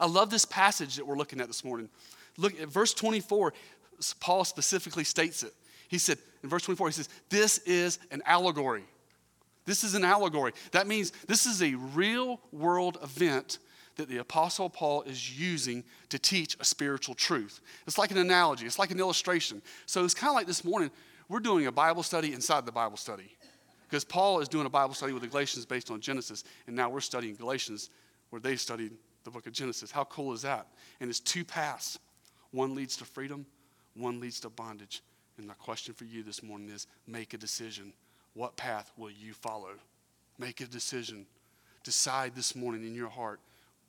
I love this passage that we're looking at this morning. Look at verse 24, Paul specifically states it. He said, in verse 24, he says, This is an allegory. This is an allegory. That means this is a real world event that the Apostle Paul is using to teach a spiritual truth. It's like an analogy, it's like an illustration. So it's kind of like this morning, we're doing a Bible study inside the Bible study. Because Paul is doing a Bible study with the Galatians based on Genesis, and now we're studying Galatians where they studied the book of Genesis. How cool is that? And it's two paths. One leads to freedom, one leads to bondage. And my question for you this morning is make a decision. What path will you follow? Make a decision. Decide this morning in your heart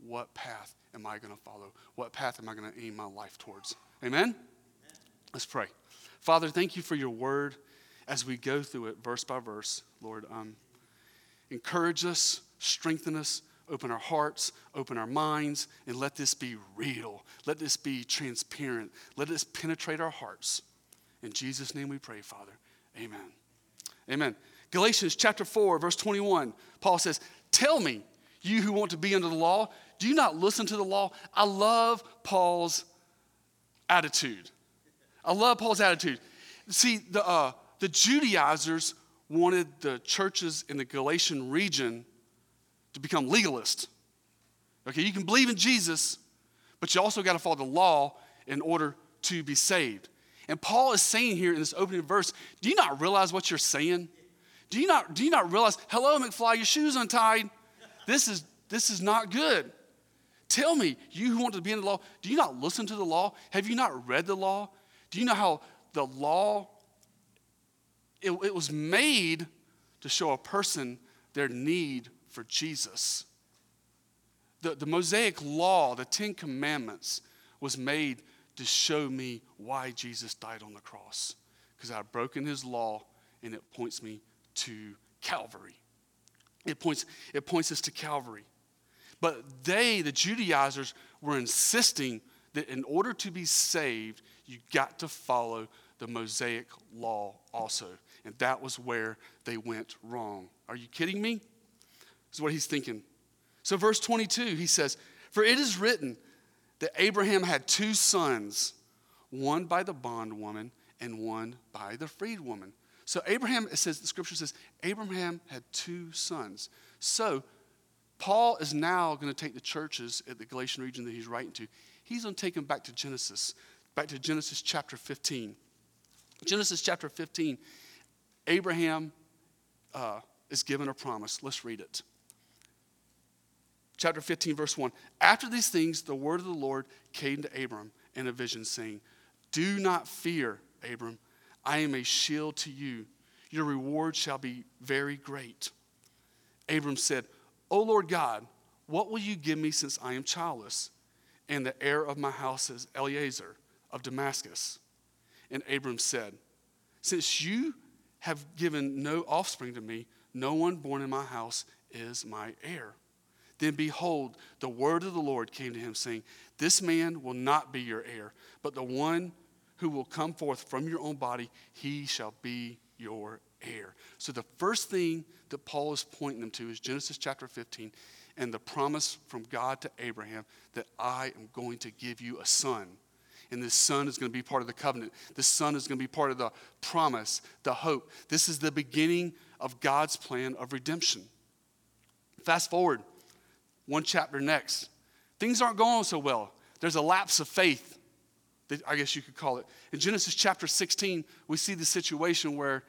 what path am I going to follow? What path am I going to aim my life towards? Amen? Let's pray. Father, thank you for your word as we go through it verse by verse. Lord, um, encourage us, strengthen us, open our hearts, open our minds, and let this be real. Let this be transparent. Let this penetrate our hearts. In Jesus' name we pray, Father. Amen. Amen. Galatians chapter 4, verse 21, Paul says, Tell me, you who want to be under the law, do you not listen to the law? I love Paul's attitude. I love Paul's attitude. See, the, uh, the Judaizers wanted the churches in the Galatian region to become legalist. Okay, you can believe in Jesus, but you also got to follow the law in order to be saved. And Paul is saying here in this opening verse, do you not realize what you're saying? Do you not, do you not realize, hello, McFly, your shoe's untied? This is, this is not good. Tell me, you who want to be in the law, do you not listen to the law? Have you not read the law? Do you know how the law, it, it was made to show a person their need for Jesus? The, the Mosaic law, the Ten Commandments, was made to show me why Jesus died on the cross. Because I've broken his law and it points me to Calvary. It points, it points us to Calvary. But they, the Judaizers, were insisting that in order to be saved, you got to follow the Mosaic law also. And that was where they went wrong. Are you kidding me? Is what he's thinking. So, verse 22, he says, For it is written that Abraham had two sons, one by the bondwoman and one by the freedwoman. So, Abraham, it says, the scripture says, Abraham had two sons. So, Paul is now going to take the churches at the Galatian region that he's writing to. He's going to take them back to Genesis, back to Genesis chapter 15. Genesis chapter 15, Abraham uh, is given a promise. Let's read it. Chapter 15, verse 1. After these things, the word of the Lord came to Abram in a vision, saying, Do not fear, Abram. I am a shield to you. Your reward shall be very great. Abram said, O Lord God, what will you give me since I am childless? And the heir of my house is Eliezer of Damascus. And Abram said, Since you have given no offspring to me, no one born in my house is my heir. Then behold, the word of the Lord came to him, saying, This man will not be your heir, but the one who will come forth from your own body, he shall be your heir. So the first thing that Paul is pointing them to is Genesis chapter 15 and the promise from God to Abraham that I am going to give you a son. And this son is going to be part of the covenant. This son is going to be part of the promise, the hope. This is the beginning of God's plan of redemption. Fast forward one chapter next. Things aren't going so well. There's a lapse of faith, I guess you could call it. In Genesis chapter 16, we see the situation where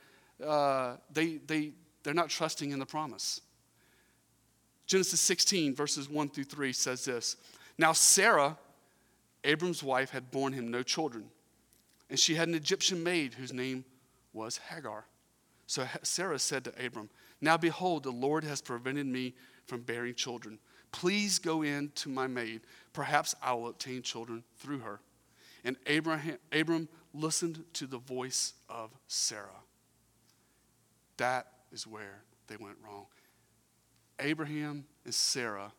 uh, they, they, they're not trusting in the promise. Genesis 16, verses 1 through 3 says this Now Sarah, Abram's wife, had borne him no children, and she had an Egyptian maid whose name was Hagar. So Sarah said to Abram, Now behold, the Lord has prevented me from bearing children. Please go in to my maid. Perhaps I will obtain children through her. And Abraham, Abram listened to the voice of Sarah. That is where they went wrong. Abraham and Sarah,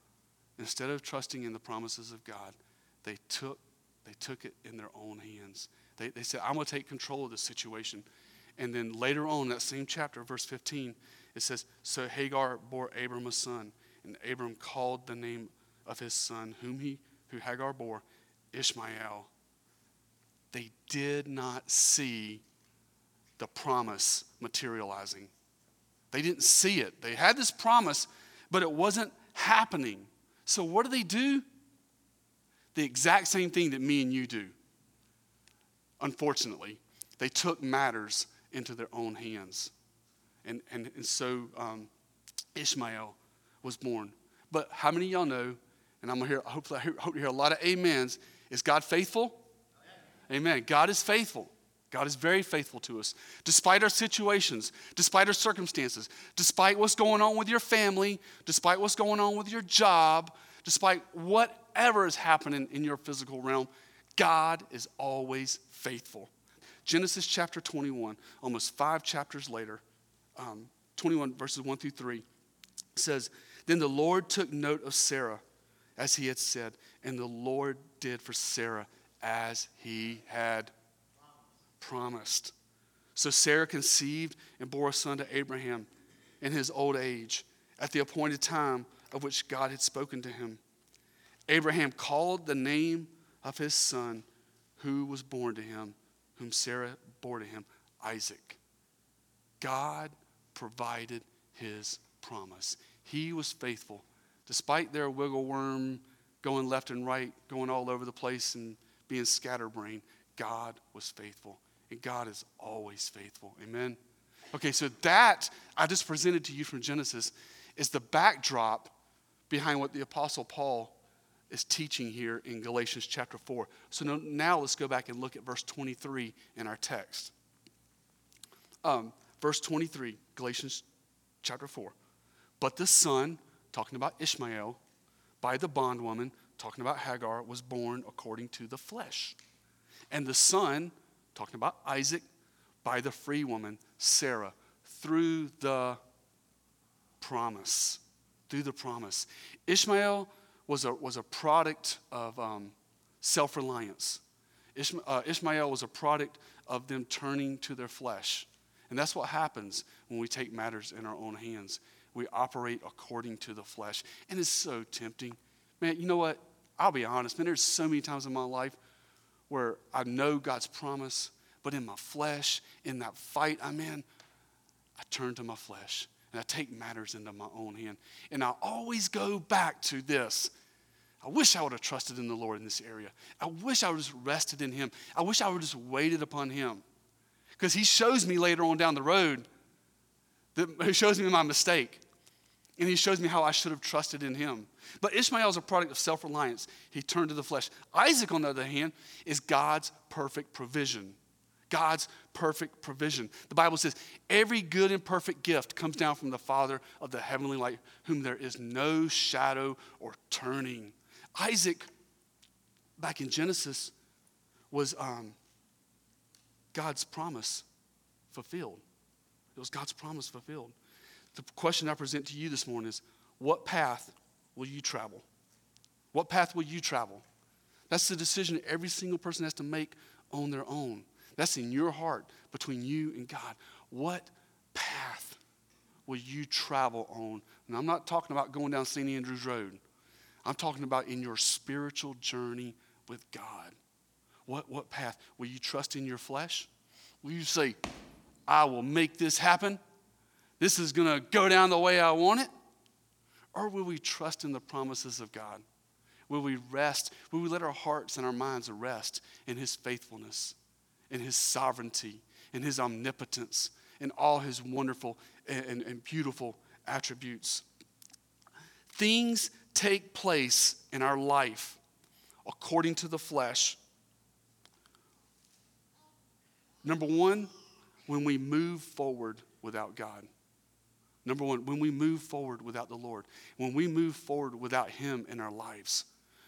instead of trusting in the promises of God, they took, they took it in their own hands. They, they said, I'm going to take control of this situation. And then later on, that same chapter, verse 15, it says, So Hagar bore Abram a son, and Abram called the name of his son, whom he, who Hagar bore, Ishmael, they did not see the promise materializing. They didn't see it. They had this promise, but it wasn't happening. So, what do they do? The exact same thing that me and you do. Unfortunately, they took matters into their own hands. And, and, and so um, Ishmael was born. But how many of y'all know, and I'm to hear, hopefully, I hope to hear a lot of amens, is God faithful? Amen. God is faithful. God is very faithful to us. Despite our situations, despite our circumstances, despite what's going on with your family, despite what's going on with your job, despite whatever is happening in your physical realm, God is always faithful. Genesis chapter 21, almost five chapters later, um, 21 verses 1 through 3, says, Then the Lord took note of Sarah, as he had said, and the Lord did for Sarah as he had promised. So Sarah conceived and bore a son to Abraham in his old age, at the appointed time of which God had spoken to him. Abraham called the name of his son who was born to him, whom Sarah bore to him, Isaac. God provided his promise. He was faithful. Despite their wiggle worm going left and right, going all over the place and being scatterbrained, God was faithful. And God is always faithful. Amen. Okay, so that I just presented to you from Genesis is the backdrop behind what the Apostle Paul is teaching here in Galatians chapter 4. So now let's go back and look at verse 23 in our text. Um, verse 23, Galatians chapter 4. But the son, talking about Ishmael, by the bondwoman, talking about Hagar, was born according to the flesh. And the son, talking about Isaac, by the free woman, Sarah, through the promise. Through the promise. Ishmael was a, was a product of um, self reliance. Uh, Ishmael was a product of them turning to their flesh. And that's what happens when we take matters in our own hands. We operate according to the flesh. And it's so tempting. Man, you know what? I'll be honest, man, there's so many times in my life where I know God's promise, but in my flesh, in that fight I'm in, I turn to my flesh and I take matters into my own hand. And I always go back to this. I wish I would have trusted in the Lord in this area. I wish I would have just rested in Him. I wish I would have just waited upon Him. Because He shows me later on down the road, that He shows me my mistake. And He shows me how I should have trusted in Him. But Ishmael is a product of self reliance. He turned to the flesh. Isaac, on the other hand, is God's perfect provision. God's perfect provision. The Bible says, every good and perfect gift comes down from the Father of the heavenly light, whom there is no shadow or turning. Isaac, back in Genesis, was um, God's promise fulfilled. It was God's promise fulfilled. The question I present to you this morning is what path will you travel? What path will you travel? That's the decision every single person has to make on their own. That's in your heart between you and God. What path will you travel on? And I'm not talking about going down St. Andrews Road. I'm talking about in your spiritual journey with God. What, what path? Will you trust in your flesh? Will you say, I will make this happen? This is going to go down the way I want it? Or will we trust in the promises of God? Will we rest? Will we let our hearts and our minds rest in His faithfulness? in his sovereignty, in his omnipotence, in all his wonderful and, and, and beautiful attributes. Things take place in our life according to the flesh. Number one, when we move forward without God. Number one, when we move forward without the Lord, when we move forward without Him in our lives,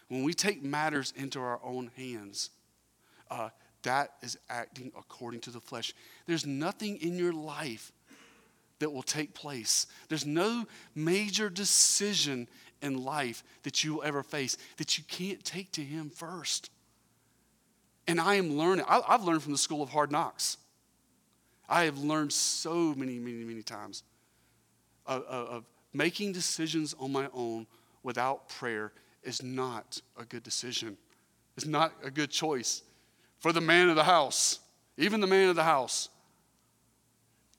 when we take matters into our own hands, uh, that is acting according to the flesh. There's nothing in your life that will take place. There's no major decision in life that you will ever face that you can't take to Him first. And I am learning, I've learned from the school of hard knocks. I have learned so many, many, many times of, of, making decisions on my own without prayer is not a good decision. It's not a good choice for the man of the house. Even the man of the house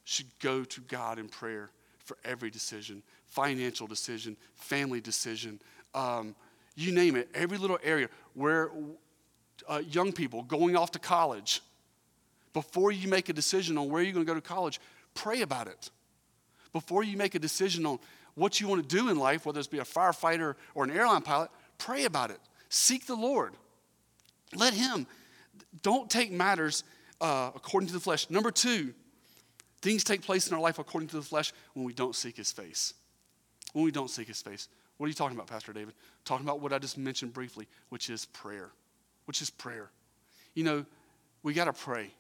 should go to God in prayer for every decision financial decision, family decision, um, you name it, every little area where uh, young people going off to college, before you make a decision on where you're going to go to college, pray about it. Before you make a decision on what you want to do in life, whether it's be a firefighter or an airline pilot, pray about it. Seek the Lord. Let Him. Don't take matters uh, according to the flesh. Number two, things take place in our life according to the flesh when we don't seek His face. When we don't seek His face. What are you talking about, Pastor David? Talking about what I just mentioned briefly, which is prayer. Which is prayer. You know, we got to pray.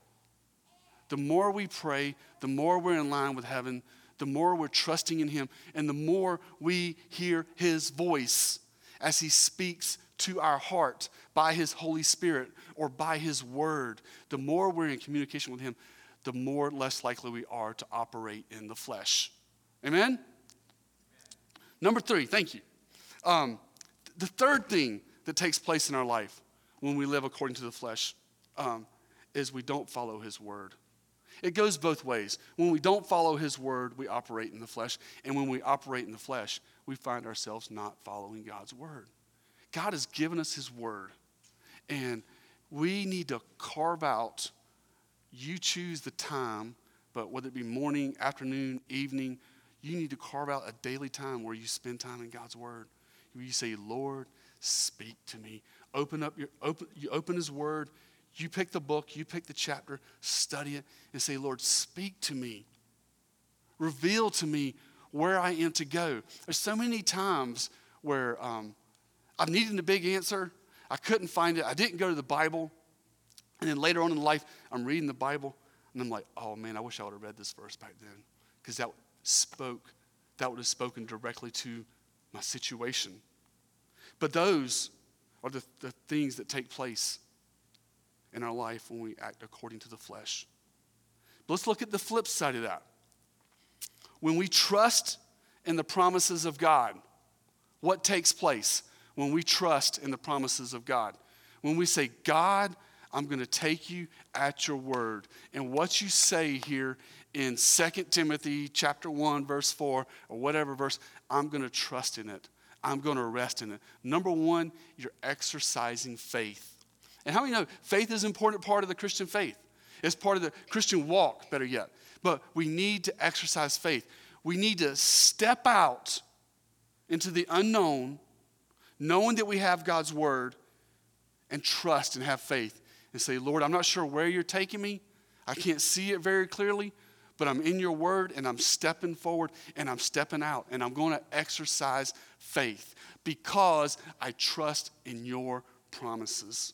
The more we pray, the more we're in line with heaven, the more we're trusting in Him, and the more we hear His voice as He speaks to our heart by His Holy Spirit or by His Word. The more we're in communication with Him, the more less likely we are to operate in the flesh. Amen? Number three, thank you. Um, the third thing that takes place in our life when we live according to the flesh um, is we don't follow His Word. It goes both ways. When we don't follow His word, we operate in the flesh. And when we operate in the flesh, we find ourselves not following God's word. God has given us His word. And we need to carve out, you choose the time, but whether it be morning, afternoon, evening, you need to carve out a daily time where you spend time in God's word. Where you say, Lord, speak to me. Open up your open, you open his word you pick the book, you pick the chapter, study it, and say, Lord, speak to me. Reveal to me where I am to go. There's so many times where um, I've needed a big answer. I couldn't find it. I didn't go to the Bible. And then later on in life, I'm reading the Bible, and I'm like, oh man, I wish I would have read this verse back then. Because that spoke, that would have spoken directly to my situation. But those are the, the things that take place in our life when we act according to the flesh. But let's look at the flip side of that. When we trust in the promises of God, what takes place when we trust in the promises of God? When we say, God, I'm going to take you at your word. And what you say here in 2 Timothy chapter 1 verse 4 or whatever verse, I'm going to trust in it. I'm going to rest in it. Number 1, you're exercising faith. And how many know faith is an important part of the Christian faith? It's part of the Christian walk, better yet. But we need to exercise faith. We need to step out into the unknown, knowing that we have God's word, and trust and have faith and say, Lord, I'm not sure where you're taking me. I can't see it very clearly, but I'm in your word and I'm stepping forward and I'm stepping out and I'm going to exercise faith because I trust in your promises.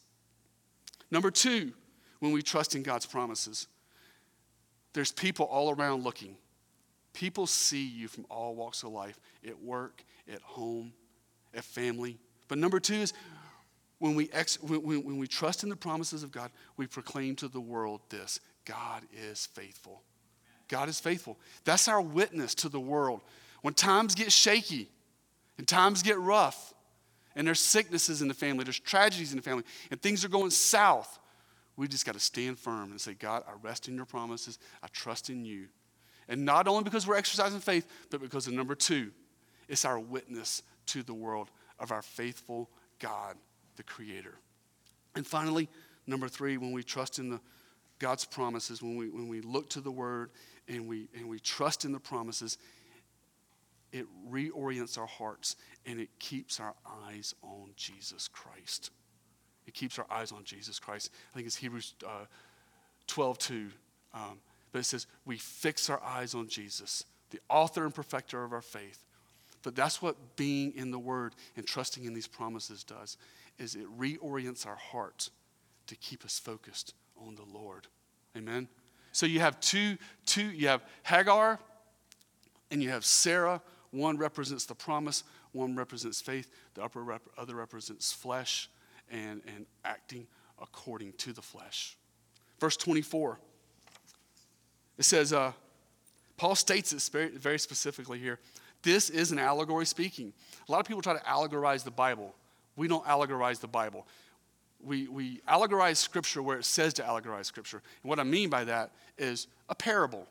Number two, when we trust in God's promises, there's people all around looking. People see you from all walks of life at work, at home, at family. But number two is when we, ex- when, when, when we trust in the promises of God, we proclaim to the world this God is faithful. God is faithful. That's our witness to the world. When times get shaky and times get rough, and there's sicknesses in the family, there's tragedies in the family, and things are going south, we just got to stand firm and say, God, I rest in your promises. I trust in you. And not only because we're exercising faith, but because of number two, it's our witness to the world of our faithful God, the Creator. And finally, number three, when we trust in the God's promises, when we, when we look to the Word and we, and we trust in the promises, it reorients our hearts and it keeps our eyes on Jesus Christ. It keeps our eyes on Jesus Christ. I think it's Hebrews uh, 12 2. Um, but it says, we fix our eyes on Jesus, the author and perfecter of our faith. But that's what being in the Word and trusting in these promises does, is it reorients our heart to keep us focused on the Lord. Amen? So you have two, two, you have Hagar and you have Sarah one represents the promise, one represents faith, the upper rep- other represents flesh and, and acting according to the flesh. Verse 24, it says, uh, Paul states this very, very specifically here. This is an allegory speaking. A lot of people try to allegorize the Bible. We don't allegorize the Bible. We, we allegorize Scripture where it says to allegorize Scripture. And what I mean by that is a parable.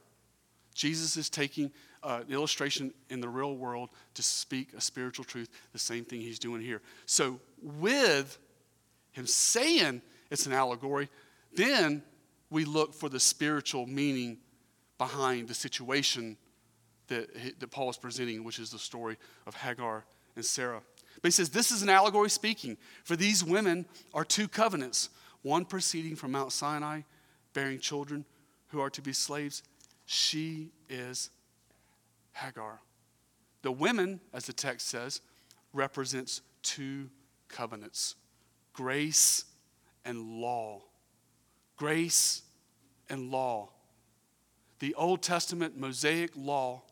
Jesus is taking uh, an illustration in the real world to speak a spiritual truth, the same thing he's doing here. So, with him saying it's an allegory, then we look for the spiritual meaning behind the situation that, that Paul is presenting, which is the story of Hagar and Sarah. But he says, This is an allegory speaking, for these women are two covenants, one proceeding from Mount Sinai, bearing children who are to be slaves. She is Hagar. The women, as the text says, represents two covenants grace and law. Grace and law. The Old Testament Mosaic law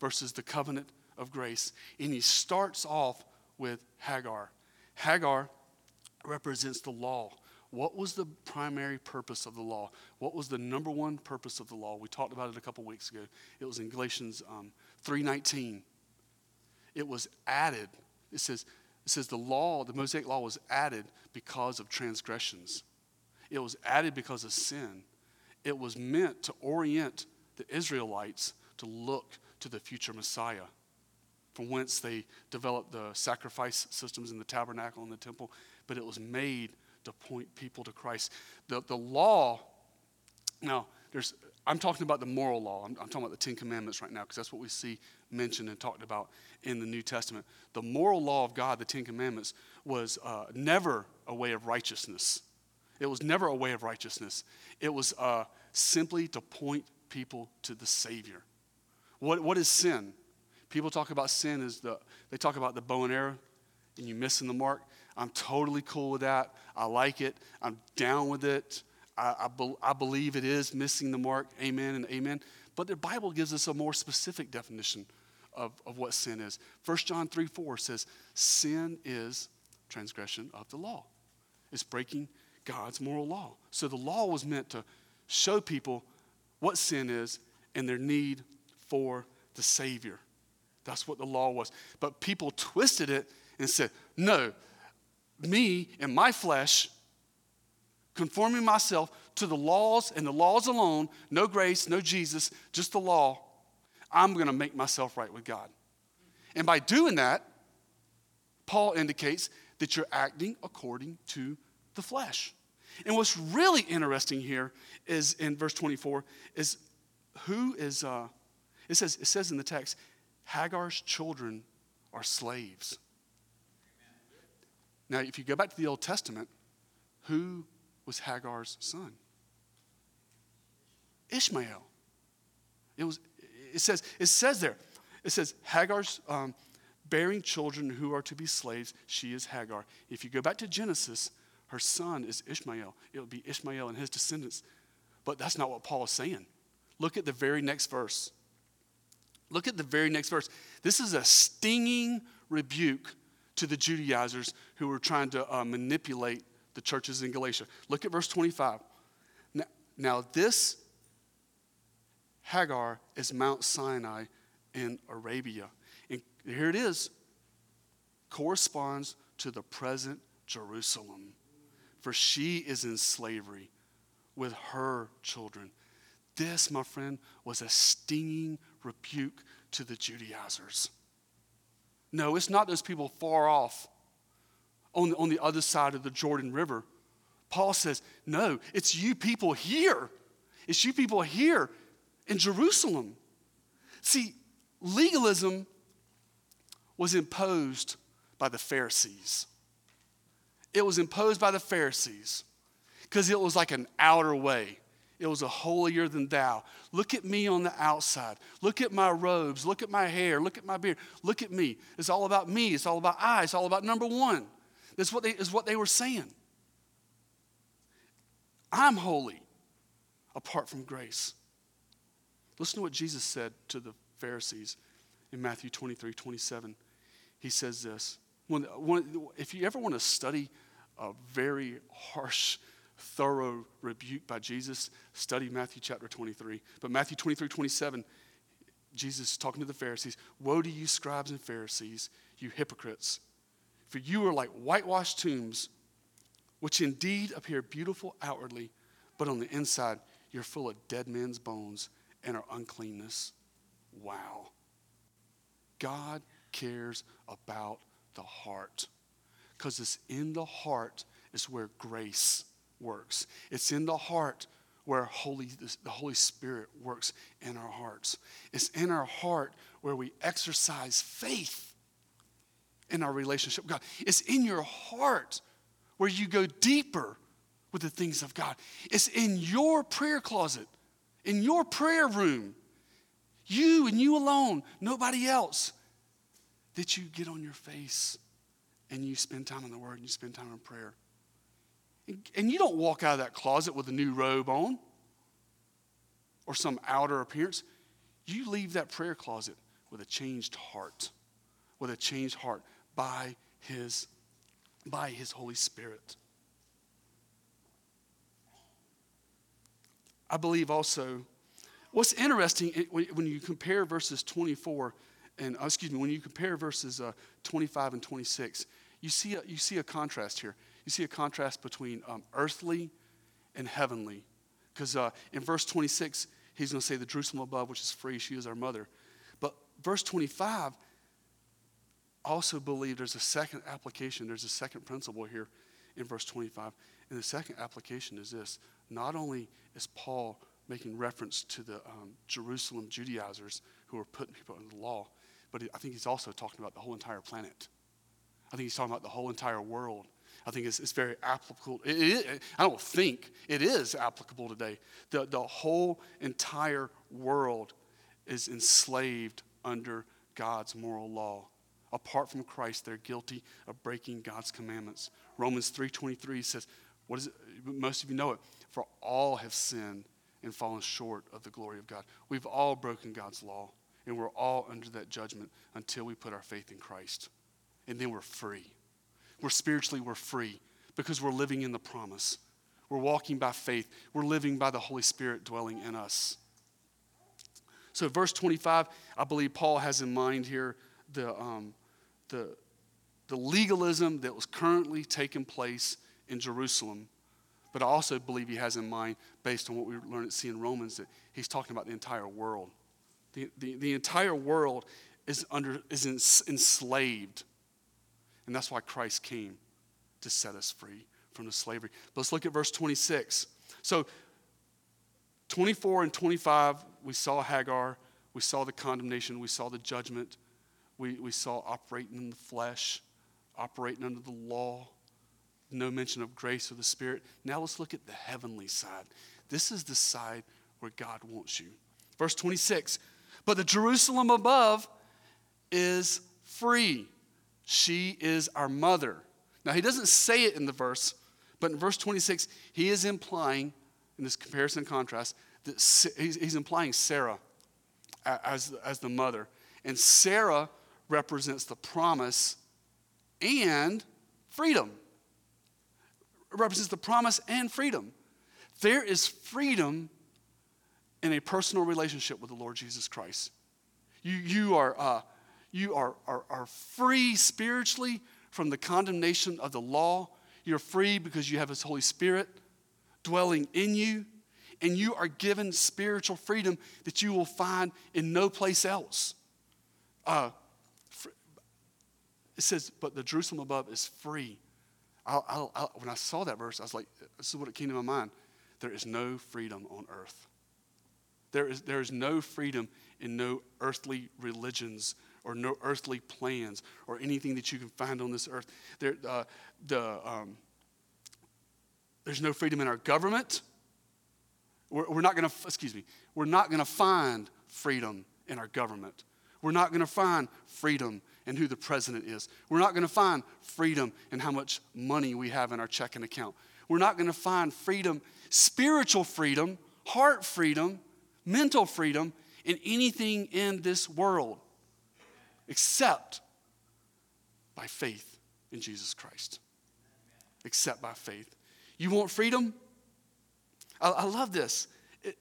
versus the covenant of grace. And he starts off with Hagar. Hagar represents the law. What was the primary purpose of the law? What was the number one purpose of the law? We talked about it a couple weeks ago. It was in Galatians um, 3:19. It was added. It says, it says the law, the Mosaic law was added because of transgressions. It was added because of sin. It was meant to orient the Israelites to look to the future Messiah, from whence they developed the sacrifice systems in the tabernacle and the temple, but it was made to point people to Christ. The, the law, now, there's, I'm talking about the moral law. I'm, I'm talking about the Ten Commandments right now because that's what we see mentioned and talked about in the New Testament. The moral law of God, the Ten Commandments, was uh, never a way of righteousness. It was never a way of righteousness. It was uh, simply to point people to the Savior. What, what is sin? People talk about sin as the, they talk about the bow and arrow and you missing the mark. I'm totally cool with that. I like it. I'm down with it. I, I, be, I believe it is missing the mark. Amen and amen. But the Bible gives us a more specific definition of, of what sin is. 1 John 3 4 says, Sin is transgression of the law, it's breaking God's moral law. So the law was meant to show people what sin is and their need for the Savior. That's what the law was. But people twisted it and said, No, me and my flesh, conforming myself to the laws and the laws alone, no grace, no Jesus, just the law, I'm going to make myself right with God. And by doing that, Paul indicates that you're acting according to the flesh. And what's really interesting here is in verse 24 is who is, uh, it, says, it says in the text, Hagar's children are slaves. Now, if you go back to the Old Testament, who was Hagar's son? Ishmael. It, was, it, says, it says there, it says, Hagar's um, bearing children who are to be slaves, she is Hagar. If you go back to Genesis, her son is Ishmael. It would be Ishmael and his descendants. But that's not what Paul is saying. Look at the very next verse. Look at the very next verse. This is a stinging rebuke to the Judaizers who were trying to uh, manipulate the churches in Galatia. Look at verse 25. Now, now, this Hagar is Mount Sinai in Arabia. And here it is corresponds to the present Jerusalem, for she is in slavery with her children. This, my friend, was a stinging rebuke to the Judaizers. No, it's not those people far off on, on the other side of the Jordan River. Paul says, no, it's you people here. It's you people here in Jerusalem. See, legalism was imposed by the Pharisees. It was imposed by the Pharisees because it was like an outer way. It was a holier than thou. Look at me on the outside. Look at my robes. Look at my hair. Look at my beard. Look at me. It's all about me. It's all about I. It's all about number one. That's what they, is what they were saying. I'm holy apart from grace. Listen to what Jesus said to the Pharisees in Matthew 23 27. He says this. When, when, if you ever want to study a very harsh thorough rebuke by Jesus, study Matthew chapter 23. But Matthew 23, 27, Jesus talking to the Pharisees Woe to you, scribes and Pharisees, you hypocrites! For you are like whitewashed tombs, which indeed appear beautiful outwardly, but on the inside you're full of dead men's bones and our uncleanness. Wow. God cares about the heart because it's in the heart is where grace works. It's in the heart where Holy, the Holy Spirit works in our hearts. It's in our heart where we exercise faith in our relationship with God. It's in your heart where you go deeper with the things of God. It's in your prayer closet, in your prayer room, you and you alone, nobody else, that you get on your face and you spend time in the Word and you spend time in prayer. And you don't walk out of that closet with a new robe on or some outer appearance. You leave that prayer closet with a changed heart, with a changed heart by His, by His Holy Spirit. I believe also, what's interesting when you compare verses 24 and, uh, excuse me, when you compare verses uh, 25 and 26, you see, a, you see a contrast here. You see a contrast between um, earthly and heavenly. Because uh, in verse 26, he's going to say, The Jerusalem above, which is free, she is our mother. But verse 25, also believe there's a second application, there's a second principle here in verse 25. And the second application is this not only is Paul making reference to the um, Jerusalem Judaizers who are putting people under the law, but I think he's also talking about the whole entire planet. I think he's talking about the whole entire world. I think it's, it's very applicable. It, it, I don't think it is applicable today. The, the whole entire world is enslaved under God's moral law. Apart from Christ, they're guilty of breaking God's commandments. Romans 3.23 says, what is it? Most of you know it. For all have sinned and fallen short of the glory of God. We've all broken God's law, and we're all under that judgment until we put our faith in Christ. And then we're free. We're spiritually, we're free because we're living in the promise. We're walking by faith. We're living by the Holy Spirit dwelling in us. So, verse 25, I believe Paul has in mind here the, um, the, the legalism that was currently taking place in Jerusalem but I also believe he has in mind, based on what we learned see in Romans, that he's talking about the entire world. The, the, the entire world is, under, is enslaved. And that's why Christ came to set us free from the slavery. Let's look at verse 26. So, 24 and 25, we saw Hagar, we saw the condemnation, we saw the judgment, we, we saw operating in the flesh, operating under the law no mention of grace or the Spirit. Now let's look at the heavenly side. This is the side where God wants you. Verse 26 But the Jerusalem above is free. She is our mother. Now, he doesn't say it in the verse, but in verse 26, he is implying, in this comparison and contrast, that he's implying Sarah as, as the mother. And Sarah represents the promise and freedom represents the promise and freedom. There is freedom in a personal relationship with the Lord Jesus Christ. You, you, are, uh, you are, are, are free spiritually from the condemnation of the law. You're free because you have His Holy Spirit dwelling in you. And you are given spiritual freedom that you will find in no place else. Uh, it says, but the Jerusalem above is free I'll, I'll, I'll, when I saw that verse, I was like, this is what it came to my mind. There is no freedom on earth. There is, there is no freedom in no earthly religions or no earthly plans or anything that you can find on this earth. There, uh, the, um, there's no freedom in our government. We're, we're not going to, excuse me, we're not going to find freedom in our government. We're not going to find freedom in who the president is. We're not going to find freedom in how much money we have in our checking account. We're not going to find freedom, spiritual freedom, heart freedom, mental freedom in anything in this world except by faith in Jesus Christ. Except by faith. You want freedom? I, I love this. It,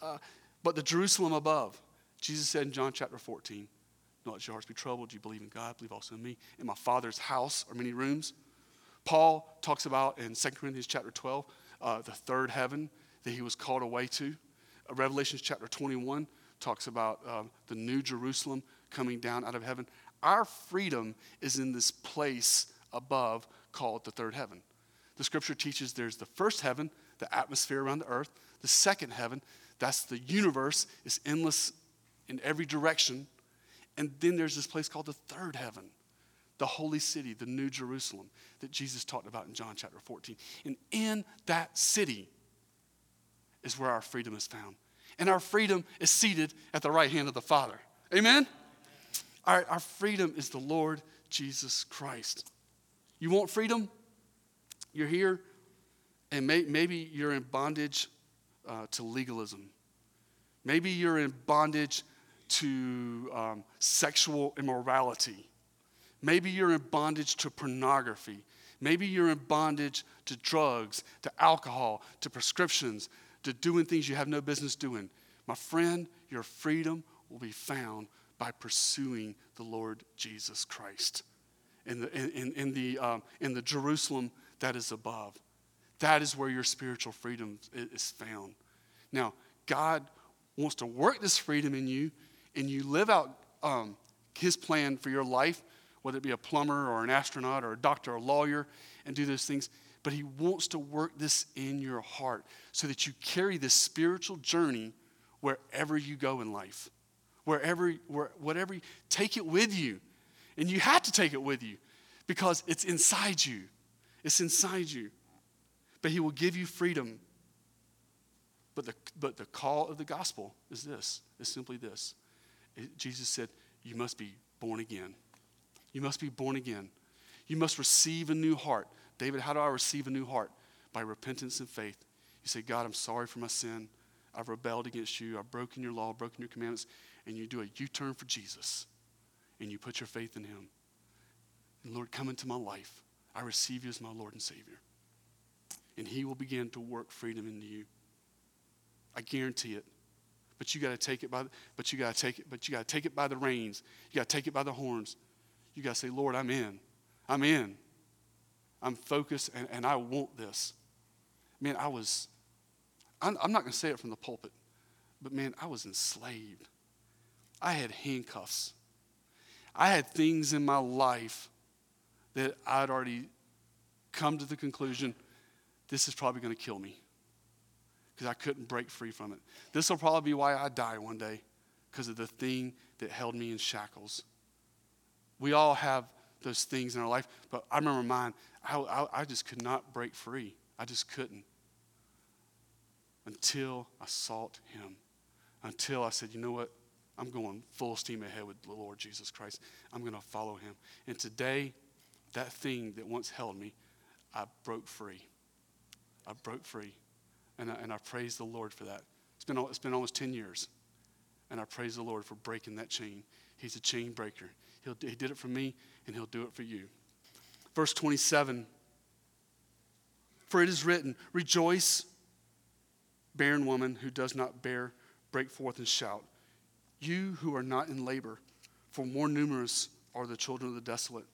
uh, but the Jerusalem above, Jesus said in John chapter 14, Don't let your hearts be troubled. You believe in God, believe also in me. In my Father's house are many rooms. Paul talks about in 2 Corinthians chapter 12, uh, the third heaven that he was called away to. Uh, Revelation chapter 21 talks about um, the new Jerusalem coming down out of heaven. Our freedom is in this place above called the third heaven. The scripture teaches there's the first heaven, the atmosphere around the earth. The second heaven, that's the universe, is endless in every direction. And then there's this place called the third heaven, the holy city, the new Jerusalem that Jesus talked about in John chapter 14. And in that city is where our freedom is found. And our freedom is seated at the right hand of the Father. Amen? Our, our freedom is the Lord Jesus Christ. You want freedom? You're here, and may, maybe you're in bondage uh, to legalism. Maybe you're in bondage to um, sexual immorality. Maybe you're in bondage to pornography. Maybe you're in bondage to drugs, to alcohol, to prescriptions, to doing things you have no business doing. My friend, your freedom will be found by pursuing the Lord Jesus Christ in the, in, in, the, um, in the Jerusalem that is above. That is where your spiritual freedom is found. Now, God wants to work this freedom in you, and you live out um, His plan for your life, whether it be a plumber or an astronaut or a doctor or a lawyer, and do those things. But He wants to work this in your heart so that you carry this spiritual journey wherever you go in life. Wherever, where, whatever, take it with you. And you have to take it with you because it's inside you. It's inside you. But He will give you freedom. But the, but the call of the gospel is this, is simply this. It, Jesus said, You must be born again. You must be born again. You must receive a new heart. David, how do I receive a new heart? By repentance and faith. You say, God, I'm sorry for my sin. I've rebelled against you. I've broken your law, broken your commandments. And you do a U turn for Jesus and you put your faith in Him. And Lord, come into my life. I receive you as my Lord and Savior. And He will begin to work freedom into you. I guarantee it. But you got to take it by. But you got to take it. But you got to take it by the reins. You got to take it by the horns. You got to say, Lord, I'm in. I'm in. I'm focused, and, and I want this. Man, I was. I'm, I'm not going to say it from the pulpit, but man, I was enslaved. I had handcuffs. I had things in my life that I'd already come to the conclusion this is probably going to kill me because I couldn't break free from it. This will probably be why I die one day because of the thing that held me in shackles. We all have those things in our life, but I remember mine. I, I, I just could not break free. I just couldn't until I sought Him. Until I said, you know what? I'm going full steam ahead with the Lord Jesus Christ. I'm going to follow him. And today, that thing that once held me, I broke free. I broke free. And I, and I praise the Lord for that. It's been, it's been almost 10 years. And I praise the Lord for breaking that chain. He's a chain breaker. He'll, he did it for me, and he'll do it for you. Verse 27 For it is written, Rejoice, barren woman who does not bear, break forth and shout. You who are not in labor, for more numerous are the children of the desolate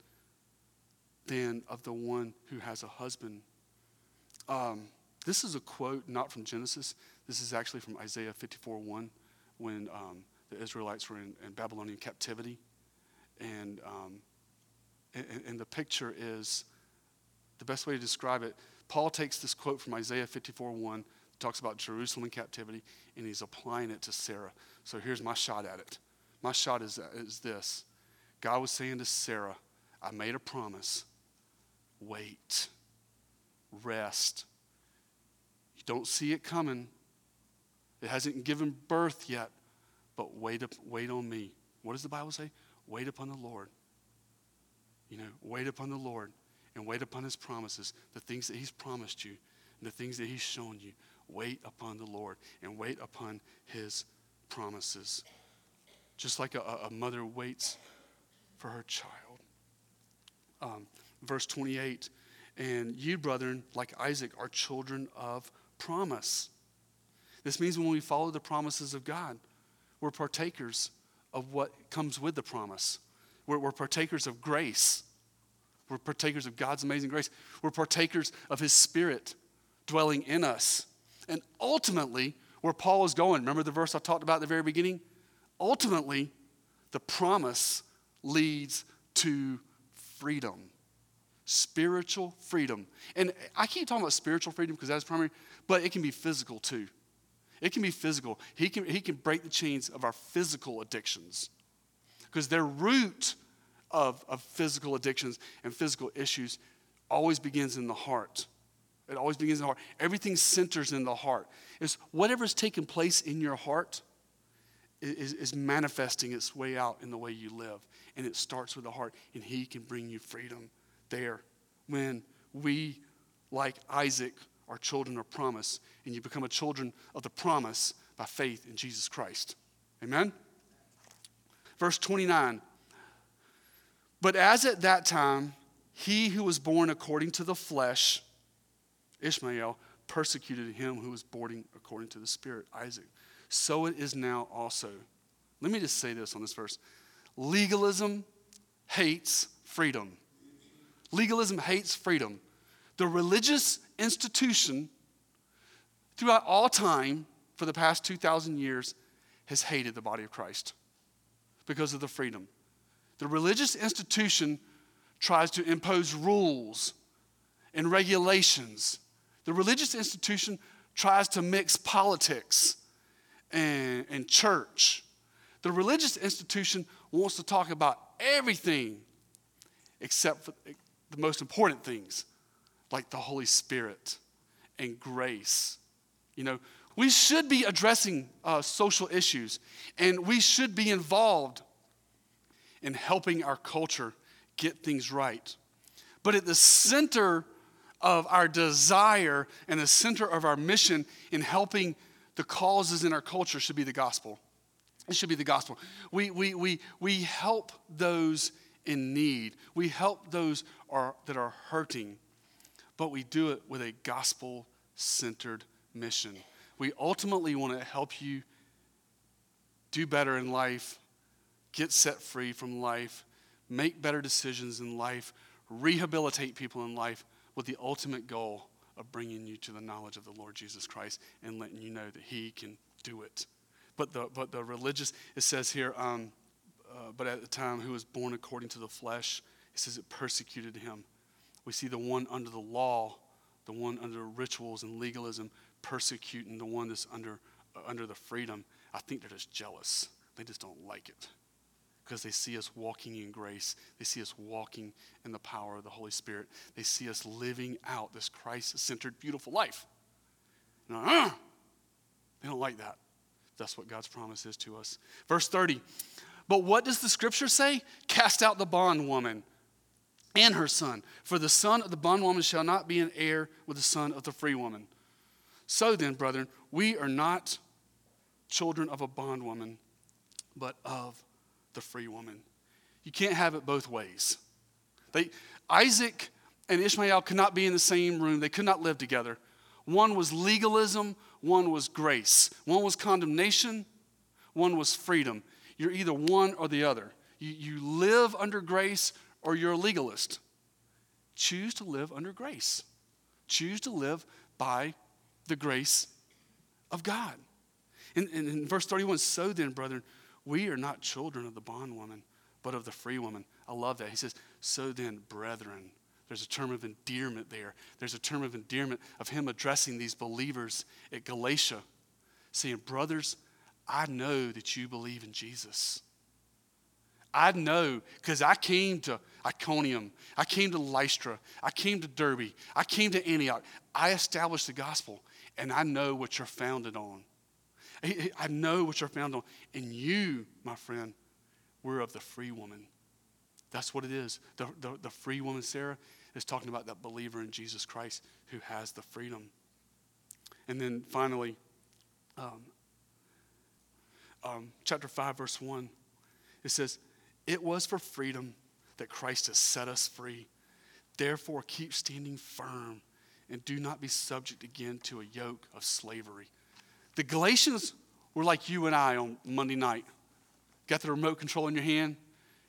than of the one who has a husband. Um, this is a quote not from Genesis. This is actually from Isaiah 54 1 when um, the Israelites were in, in, Babylonian captivity. And, um, and, and the picture is the best way to describe it. Paul takes this quote from Isaiah 54 1 talks about Jerusalem in captivity, and he's applying it to Sarah. So here's my shot at it. My shot is, is this God was saying to Sarah, I made a promise. Wait, rest. You don't see it coming. It hasn't given birth yet, but wait, up, wait on me. What does the Bible say? Wait upon the Lord. You know, wait upon the Lord and wait upon his promises, the things that he's promised you and the things that he's shown you. Wait upon the Lord and wait upon his promises. Just like a, a mother waits for her child. Um, verse 28 And you, brethren, like Isaac, are children of promise. This means when we follow the promises of God, we're partakers of what comes with the promise. We're, we're partakers of grace. We're partakers of God's amazing grace. We're partakers of His Spirit dwelling in us. And ultimately, where Paul is going, remember the verse I talked about at the very beginning? Ultimately, the promise leads to freedom, spiritual freedom. And I keep talking about spiritual freedom because that's primary, but it can be physical too. It can be physical. He can, he can break the chains of our physical addictions because their root of, of physical addictions and physical issues always begins in the heart. It always begins in the heart. Everything centers in the heart. It's whatever's taking place in your heart is, is manifesting its way out in the way you live. And it starts with the heart. And He can bring you freedom there when we, like Isaac, are children of promise. And you become a children of the promise by faith in Jesus Christ. Amen? Verse 29 But as at that time, he who was born according to the flesh, Ishmael, persecuted him who was born according to the Spirit, Isaac so it is now also. Let me just say this on this verse legalism hates freedom. Legalism hates freedom. The religious institution throughout all time for the past 2,000 years has hated the body of Christ because of the freedom. The religious institution tries to impose rules and regulations. The religious institution tries to mix politics and, and church. The religious institution wants to talk about everything except for the most important things, like the Holy Spirit and grace. You know, we should be addressing uh, social issues and we should be involved in helping our culture get things right. But at the center of our desire and the center of our mission in helping the causes in our culture should be the gospel. It should be the gospel. We, we, we, we help those in need, we help those are, that are hurting, but we do it with a gospel centered mission. We ultimately want to help you do better in life, get set free from life, make better decisions in life, rehabilitate people in life with the ultimate goal of bringing you to the knowledge of the Lord Jesus Christ and letting you know that He can do it. But the, but the religious, it says here, um, uh, but at the time who was born according to the flesh, it says it persecuted him. We see the one under the law, the one under rituals and legalism, persecuting the one that's under, uh, under the freedom. I think they're just jealous. They just don't like it because they see us walking in grace. They see us walking in the power of the Holy Spirit. They see us living out this Christ centered, beautiful life. And, uh, they don't like that. That's what God's promise is to us. Verse 30. But what does the scripture say? Cast out the bondwoman and her son, for the son of the bondwoman shall not be an heir with the son of the free woman. So then, brethren, we are not children of a bondwoman, but of the free woman. You can't have it both ways. They, Isaac and Ishmael could not be in the same room, they could not live together. One was legalism, one was grace. One was condemnation, one was freedom. You're either one or the other. You, you live under grace or you're a legalist. Choose to live under grace. Choose to live by the grace of God. In, in, in verse 31, so then, brethren, we are not children of the bondwoman, but of the free woman. I love that. He says, So then, brethren. There's a term of endearment there. There's a term of endearment of him addressing these believers at Galatia, saying, Brothers, I know that you believe in Jesus. I know because I came to Iconium, I came to Lystra, I came to Derbe, I came to Antioch. I established the gospel, and I know what you're founded on. I know what you're found on. And you, my friend, were of the free woman. That's what it is. The, the, the, free woman, Sarah, is talking about that believer in Jesus Christ who has the freedom. And then finally, um, um, chapter 5, verse 1, it says, It was for freedom that Christ has set us free. Therefore, keep standing firm and do not be subject again to a yoke of slavery. The Galatians were like you and I on Monday night. Got the remote control in your hand,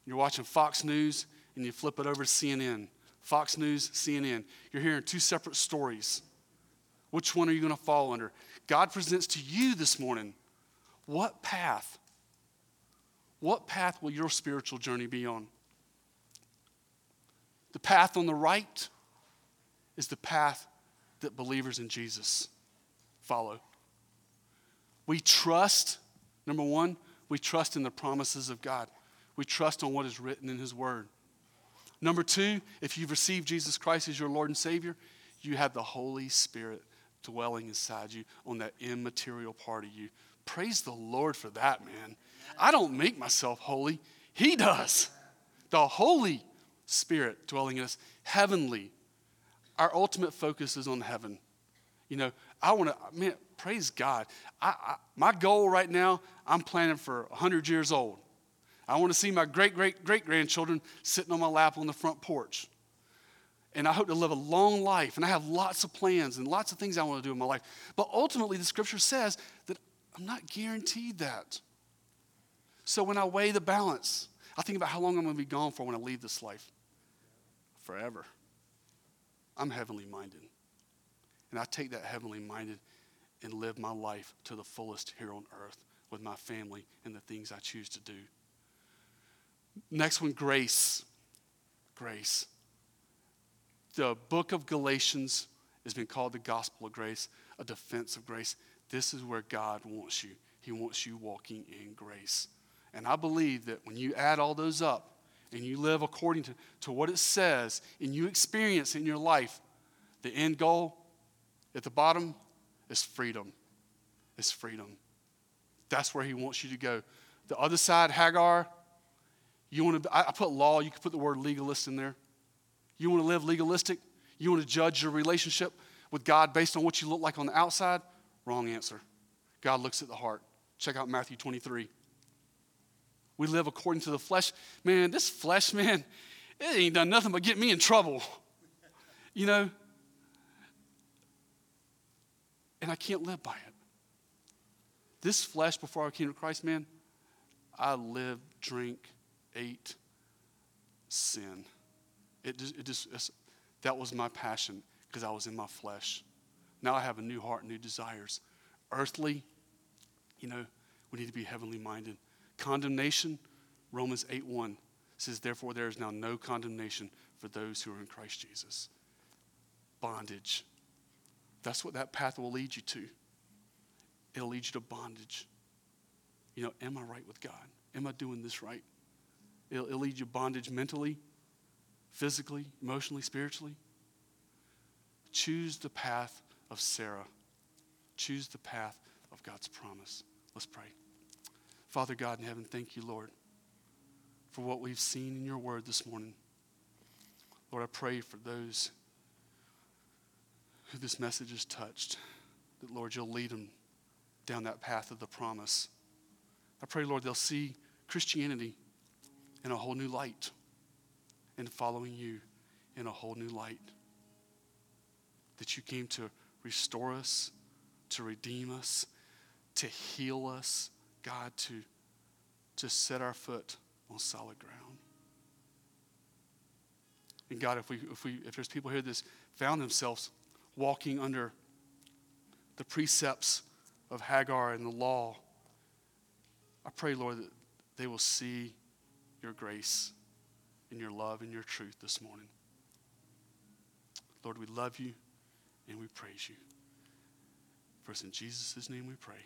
you're watching Fox News, and you flip it over to CNN. Fox News, CNN. You're hearing two separate stories. Which one are you going to fall under? God presents to you this morning what path? What path will your spiritual journey be on? The path on the right is the path that believers in Jesus follow. We trust, number one, we trust in the promises of God. We trust on what is written in His Word. Number two, if you've received Jesus Christ as your Lord and Savior, you have the Holy Spirit dwelling inside you on that immaterial part of you. Praise the Lord for that, man. I don't make myself holy, He does. The Holy Spirit dwelling in us, heavenly. Our ultimate focus is on heaven. You know, I want to, man, praise God. I, I, my goal right now, I'm planning for 100 years old. I want to see my great, great, great grandchildren sitting on my lap on the front porch. And I hope to live a long life. And I have lots of plans and lots of things I want to do in my life. But ultimately, the scripture says that I'm not guaranteed that. So when I weigh the balance, I think about how long I'm going to be gone for when I leave this life. Forever. I'm heavenly minded. And I take that heavenly minded and live my life to the fullest here on earth with my family and the things I choose to do. Next one, grace. Grace. The book of Galatians has been called the gospel of grace, a defense of grace. This is where God wants you. He wants you walking in grace. And I believe that when you add all those up and you live according to, to what it says and you experience in your life, the end goal at the bottom is freedom. It's freedom. That's where He wants you to go. The other side, Hagar, you want to, I put law, you could put the word legalist in there. You want to live legalistic? You want to judge your relationship with God based on what you look like on the outside? Wrong answer. God looks at the heart. Check out Matthew 23. We live according to the flesh. Man, this flesh, man, it ain't done nothing but get me in trouble. You know? And I can't live by it. This flesh before I came to Christ, man, I lived, drink, ate sin. It just, it just that was my passion because I was in my flesh. Now I have a new heart, new desires. Earthly, you know, we need to be heavenly minded. Condemnation, Romans 8 1 says, Therefore, there is now no condemnation for those who are in Christ Jesus. Bondage. That's what that path will lead you to. It'll lead you to bondage. You know, am I right with God? Am I doing this right? It'll, it'll lead you bondage mentally, physically, emotionally, spiritually. Choose the path of Sarah. Choose the path of God's promise. Let's pray. Father God in heaven, thank you, Lord, for what we've seen in your word this morning. Lord, I pray for those who this message has touched, that, Lord, you'll lead them down that path of the promise. I pray, Lord, they'll see Christianity in a whole new light and following you in a whole new light. That you came to restore us, to redeem us, to heal us, God, to, to set our foot on solid ground. And God, if we if we if there's people here that found themselves walking under the precepts of Hagar and the law, I pray, Lord, that they will see your grace and your love and your truth this morning. Lord, we love you and we praise you. For us in Jesus' name we pray.